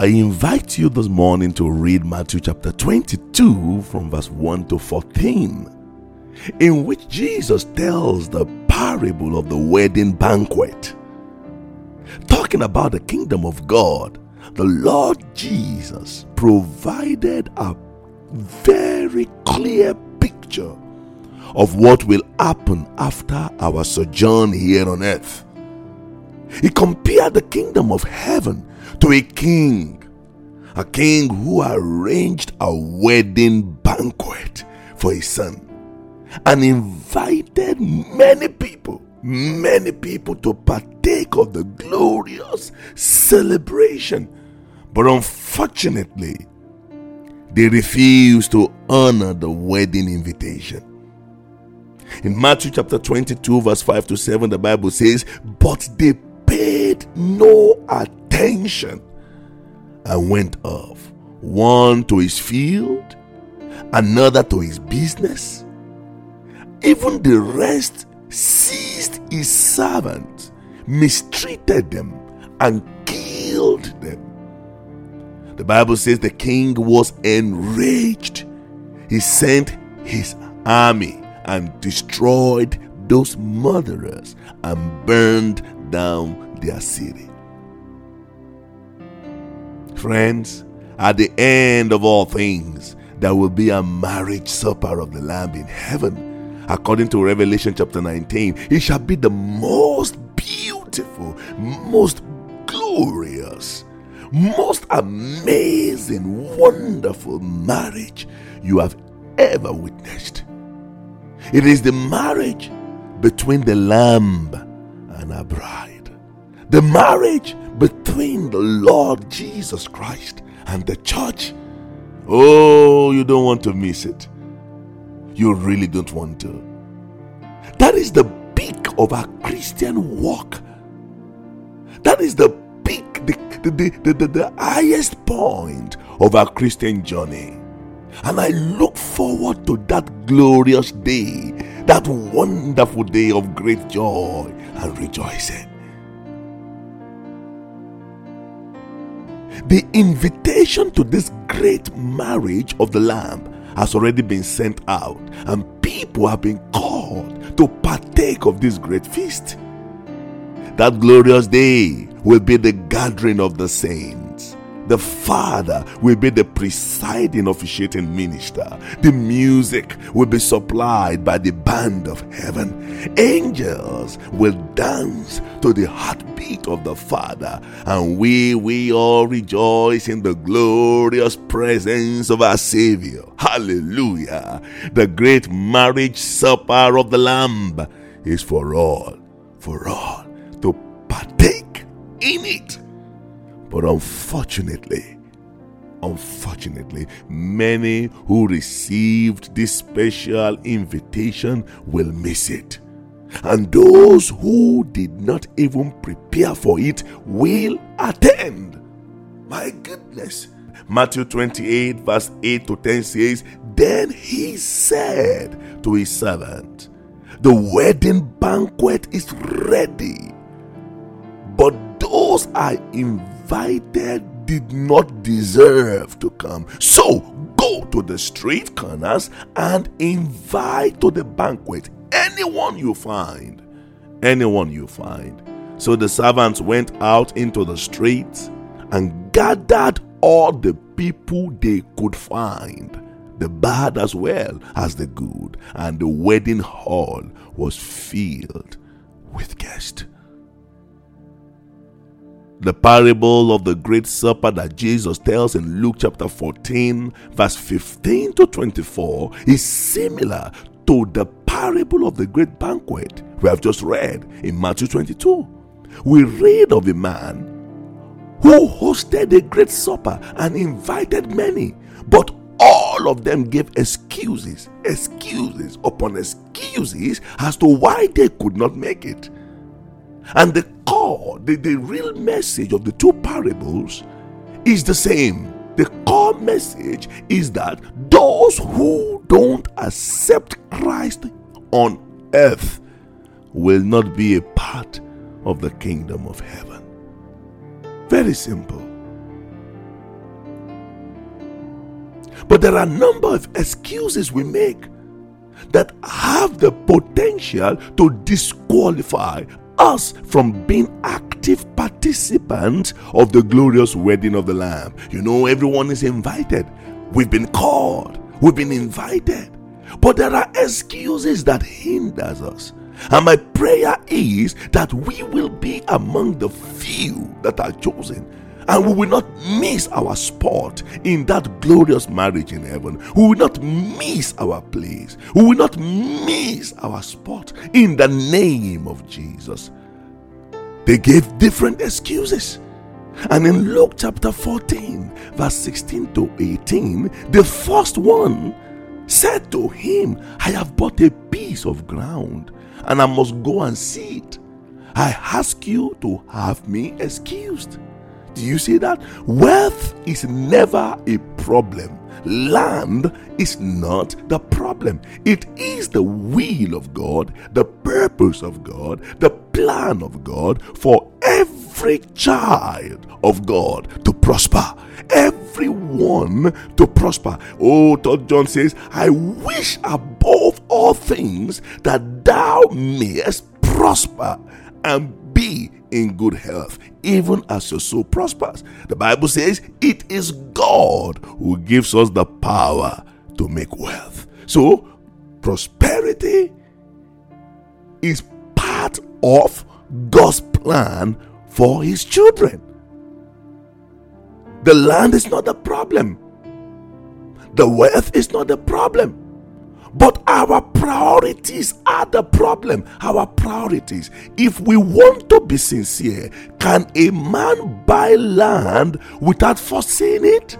I invite you this morning to read Matthew chapter 22 from verse 1 to 14, in which Jesus tells the parable of the wedding banquet. Talking about the kingdom of God, the Lord Jesus provided a very clear picture of what will happen after our sojourn here on earth. He compared the kingdom of heaven to a king, a king who arranged a wedding banquet for his son and invited many people, many people to partake of the glorious celebration. But unfortunately, they refused to honor the wedding invitation. In Matthew chapter 22, verse 5 to 7, the Bible says, But they paid no attention and went off, one to his field, another to his business. Even the rest seized his servants, mistreated them, and killed them. The Bible says the king was enraged. He sent his army and destroyed those murderers and burned down their city. Friends, at the end of all things, there will be a marriage supper of the Lamb in heaven. According to Revelation chapter 19, it shall be the most beautiful, most glorious, most amazing, wonderful marriage you have ever witnessed. It is the marriage between the Lamb and a bride. The marriage between the Lord Jesus Christ and the church. Oh, you don't want to miss it. You really don't want to. That is the peak of our Christian walk. That is the peak, the, the, the, the, the highest point of our Christian journey. And I look forward to that glorious day, that wonderful day of great joy and rejoicing. The invitation to this great marriage of the Lamb has already been sent out, and people have been called to partake of this great feast. That glorious day will be the gathering of the saints the Father will be the presiding officiating minister. The music will be supplied by the band of heaven. Angels will dance to the heartbeat of the Father, and we we all rejoice in the glorious presence of our Savior. Hallelujah. The great marriage supper of the Lamb is for all, for all to partake in it. But unfortunately, unfortunately, many who received this special invitation will miss it. And those who did not even prepare for it will attend. My goodness. Matthew 28, verse 8 to 10 says, Then he said to his servant, The wedding banquet is ready, but those I invited did not deserve to come. So go to the street corners and invite to the banquet anyone you find. Anyone you find. So the servants went out into the streets and gathered all the people they could find, the bad as well as the good, and the wedding hall was filled with guests. The parable of the Great Supper that Jesus tells in Luke chapter 14, verse 15 to 24, is similar to the parable of the great banquet we have just read in Matthew 22. We read of a man who hosted a great supper and invited many, but all of them gave excuses, excuses upon excuses as to why they could not make it. And the core, the, the real message of the two parables is the same. The core message is that those who don't accept Christ on earth will not be a part of the kingdom of heaven. Very simple. But there are a number of excuses we make that have the potential to disqualify us from being active participants of the glorious wedding of the Lamb. You know, everyone is invited. We've been called. We've been invited. But there are excuses that hinders us. And my prayer is that we will be among the few that are chosen and we will not miss our spot in that glorious marriage in heaven. We will not miss our place. We will not miss our spot in the name of Jesus. They gave different excuses. And in Luke chapter 14, verse 16 to 18, the first one said to him, I have bought a piece of ground and I must go and see it. I ask you to have me excused. Do you see that? Wealth is never a problem. Land is not the problem. It is the will of God, the purpose of God, the plan of God for every child of God to prosper. Everyone to prosper. Oh, Third John says, I wish above all things that thou mayest prosper and be in good health, even as your soul prospers. The Bible says it is God who gives us the power to make wealth. So, prosperity is part of God's plan for his children. The land is not the problem. The wealth is not the problem. But our priorities are the problem. Our priorities. If we want to be sincere, can a man buy land without foreseeing it?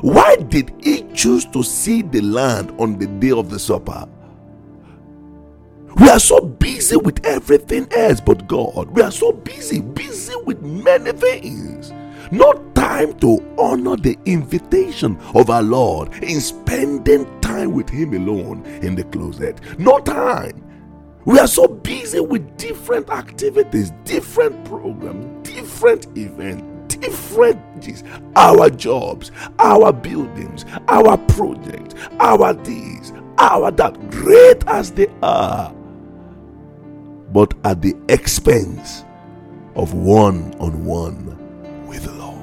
Why did he choose to see the land on the day of the supper? We are so busy with everything else but God. We are so busy, busy with many things. No time to honor the invitation of our Lord in spending time with Him alone in the closet. No time. We are so busy with different activities, different programs, different events, different our jobs, our buildings, our projects, our these, our that, great as they are, but at the expense of one on one with the Lord.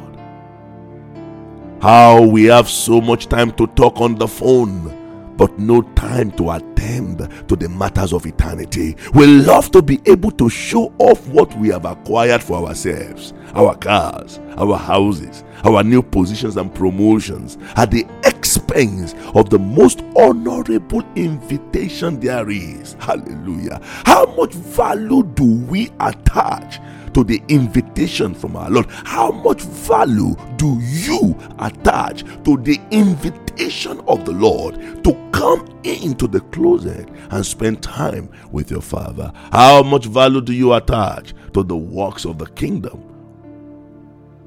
how we have so much time to talk on the phone, but no time to attend to the matters of eternity. We love to be able to show off what we have acquired for ourselves our cars, our houses, our new positions and promotions at the expense of the most honorable invitation there is. Hallelujah. How much value do we attach to the invitation from our Lord? How much value do you attach to the invitation of the Lord to come into the closet and spend time with your Father? How much value do you attach to the works of the kingdom?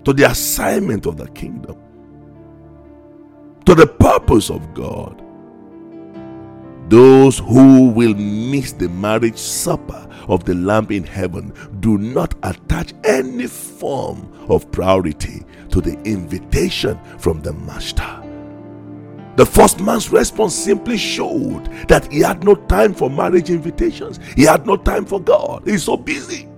To the assignment of the kingdom? To the purpose of God? Those who will miss the marriage supper of the Lamb in heaven do not attach any form of priority to the invitation from the Master. The first man's response simply showed that he had no time for marriage invitations. He had no time for God. He's so busy.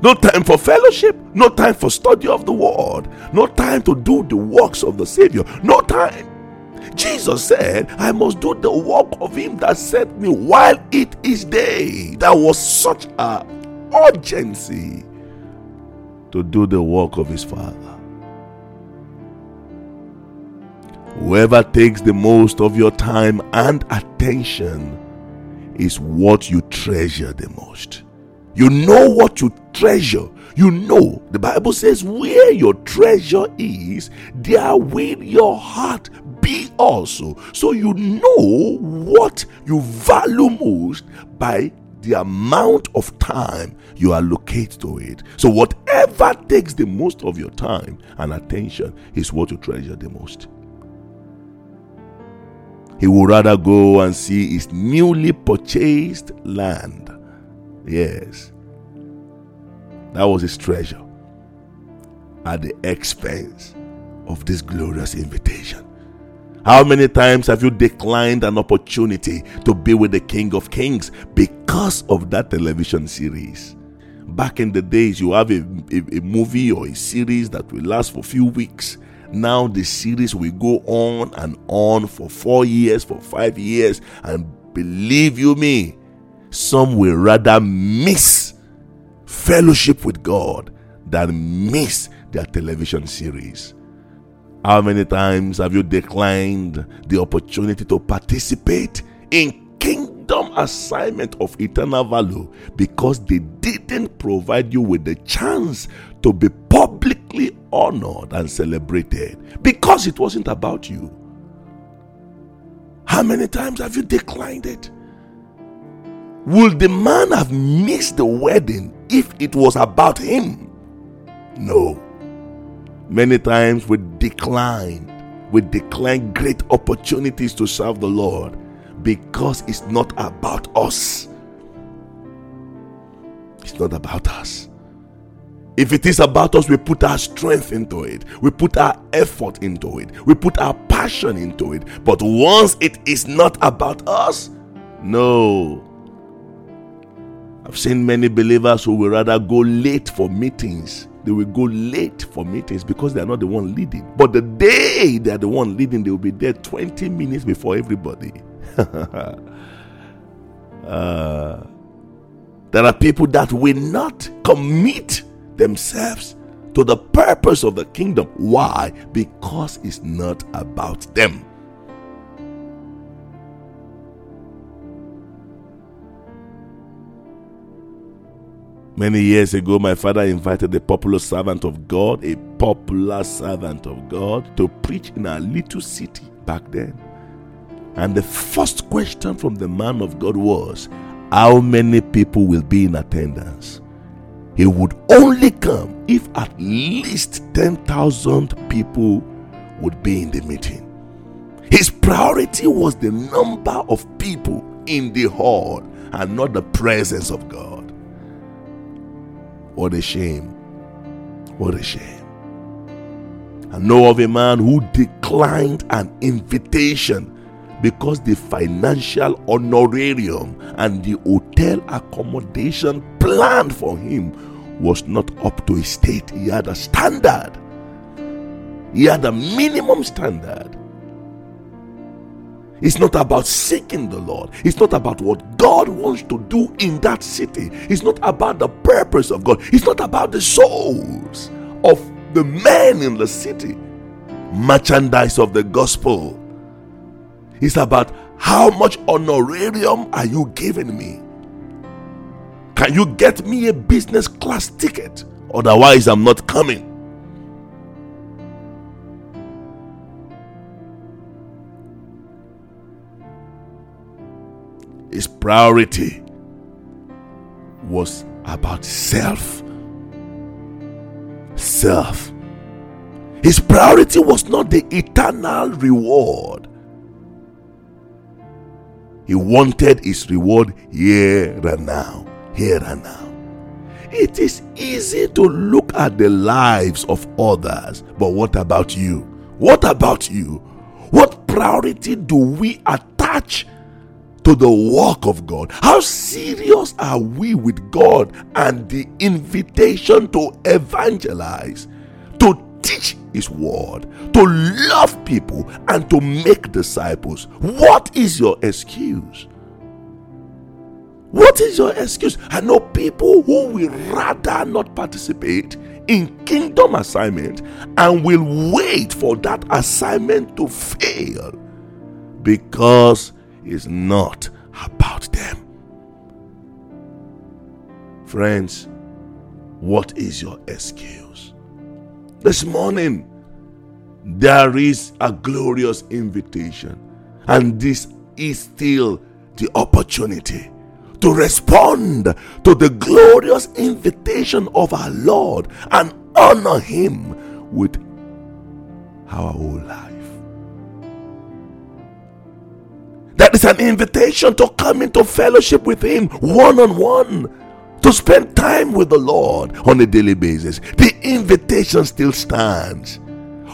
No time for fellowship, no time for study of the word, no time to do the works of the Savior, no time. Jesus said, I must do the work of him that sent me while it is day. There was such a urgency to do the work of his Father. Whoever takes the most of your time and attention is what you treasure the most. You know what you treasure. You know, the Bible says, where your treasure is, there will your heart be also. So you know what you value most by the amount of time you allocate to it. So, whatever takes the most of your time and attention is what you treasure the most. He would rather go and see his newly purchased land. Yes, that was his treasure at the expense of this glorious invitation. How many times have you declined an opportunity to be with the King of Kings because of that television series? Back in the days, you have a, a, a, movie or a series that will last for a few weeks. Now the series will go on and on for four years, for five years, and believe you me, some will rather miss fellowship with God than miss their television series. How many times have you declined the opportunity to participate in kingdom assignment of eternal value because they didn't provide you with the chance to be honored and celebrated because it wasn't about you? How many times have you declined it? Would the man have missed the wedding if it was about him? No. Many times we decline, we decline great opportunities to serve the Lord because it's not about us. It's not about us. If it is about us, we put our strength into it, we put our effort into it, we put our passion into it. But once it is not about us, no. I've seen many believers who will rather go late for meetings they will go late for meetings because they are not the one leading. But the day they are the one leading, they will be there 20 minutes before everybody. uh, there are people that will not commit themselves to the purpose of the kingdom. Why? Because it's not about them. Many years ago, my father invited a popular servant of God, a popular servant of God, to preach in a little city back then. And the first question from the man of God was, How many people will be in attendance? He would only come if at least 10,000 people would be in the meeting. His priority was the number of people in the hall and not the presence of God. What a shame. What a shame. I know of a man who declined an invitation because the financial honorarium and the hotel accommodation planned for him was not up to his state. He had a standard, he had a minimum standard. It's not about seeking the Lord. It's not about what God wants to do in that city. It's not about the purpose of God. It's not about the souls of the men in the city. Merchandise of the gospel. It's about how much honorarium are you giving me? Can you get me a business class ticket? Otherwise, I'm not coming. his priority was about self. Self. His priority was not the eternal reward. He wanted his reward here and now. Here and now. It is easy to look at the lives of others, but what about you? What about you? What priority do we attach to the work of God? How serious are we with God and the invitation to evangelize, to teach His word, to love people, and to make disciples? What is your excuse? What is your excuse? I know people who will rather not participate in kingdom assignment and will wait for that assignment to fail because it's not about them. Friends, what is your excuse? This morning, there is a glorious invitation, and this is still the opportunity to respond to the glorious invitation of our Lord and honor Him with our whole life. That is an invitation to come into fellowship with Him one on one, to spend time with the Lord on a daily basis. The invitation still stands.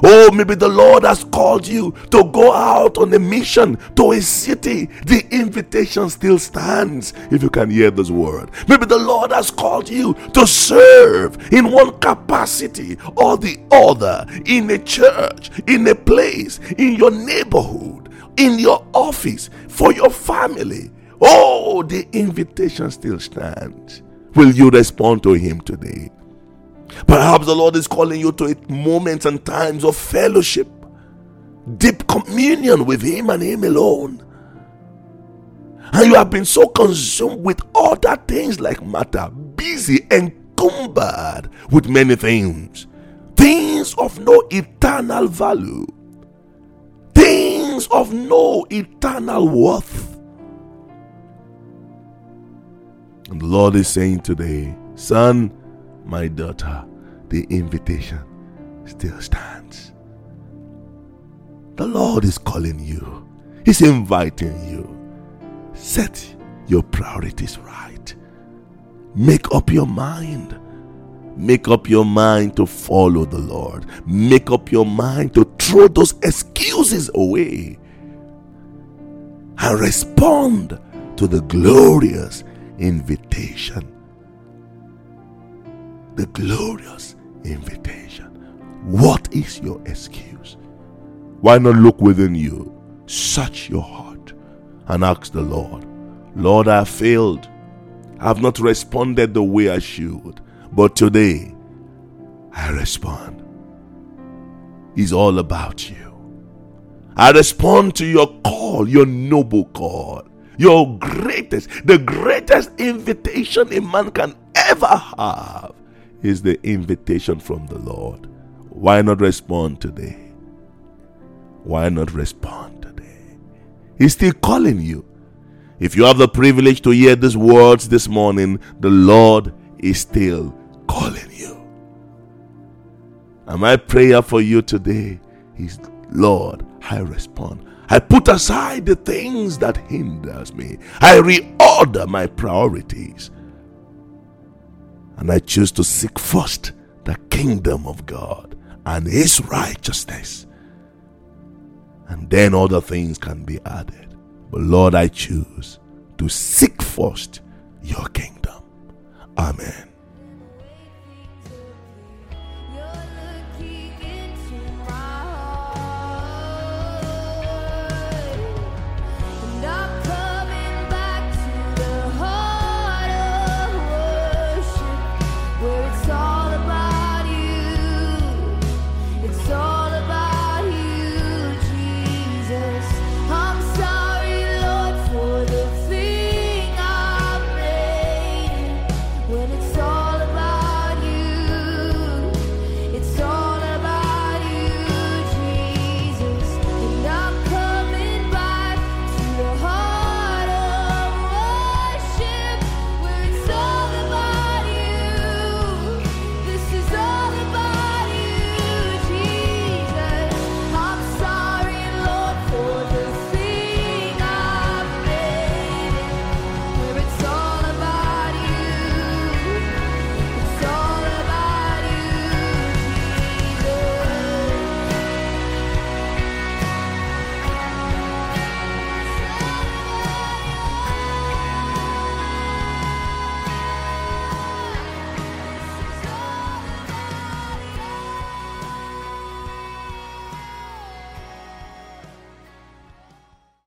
Oh, maybe the Lord has called you to go out on a mission to a city. The invitation still stands if you can hear this word. Maybe the Lord has called you to serve in one capacity or the other in a church, in a place, in your neighborhood, in your office, for your family. Oh, the invitation still stands. Will you respond to Him today? Perhaps the Lord is calling you to moments and times of fellowship, deep communion with Him and Him alone. And you have been so consumed with other things like Martha, busy, encumbered with many things, things of no eternal value, things of no eternal worth. And the Lord is saying today, Son, my daughter, the invitation still stands. The Lord is calling you, He's inviting you. Set your priorities right. Make up your mind. Make up your mind to follow the Lord. Make up your mind to throw those excuses away and respond to the glorious invitation. The glorious invitation. What is your excuse? Why not look within you, search your heart, and ask the Lord, Lord, I have failed. I have not responded the way I should. But today, I respond. It's all about you. I respond to your call, your noble call, your greatest, the greatest invitation a man can ever have is the invitation from the Lord. Why not respond today? Why not respond today? He's still calling you. If you have the privilege to hear these words this morning, the Lord is still calling you. And my prayer for you today is, Lord, I respond. I put aside the things that hinders me. I reorder my priorities. And I choose to seek first the kingdom of God and his righteousness. And then other things can be added. But Lord, I choose to seek first your kingdom. Amen.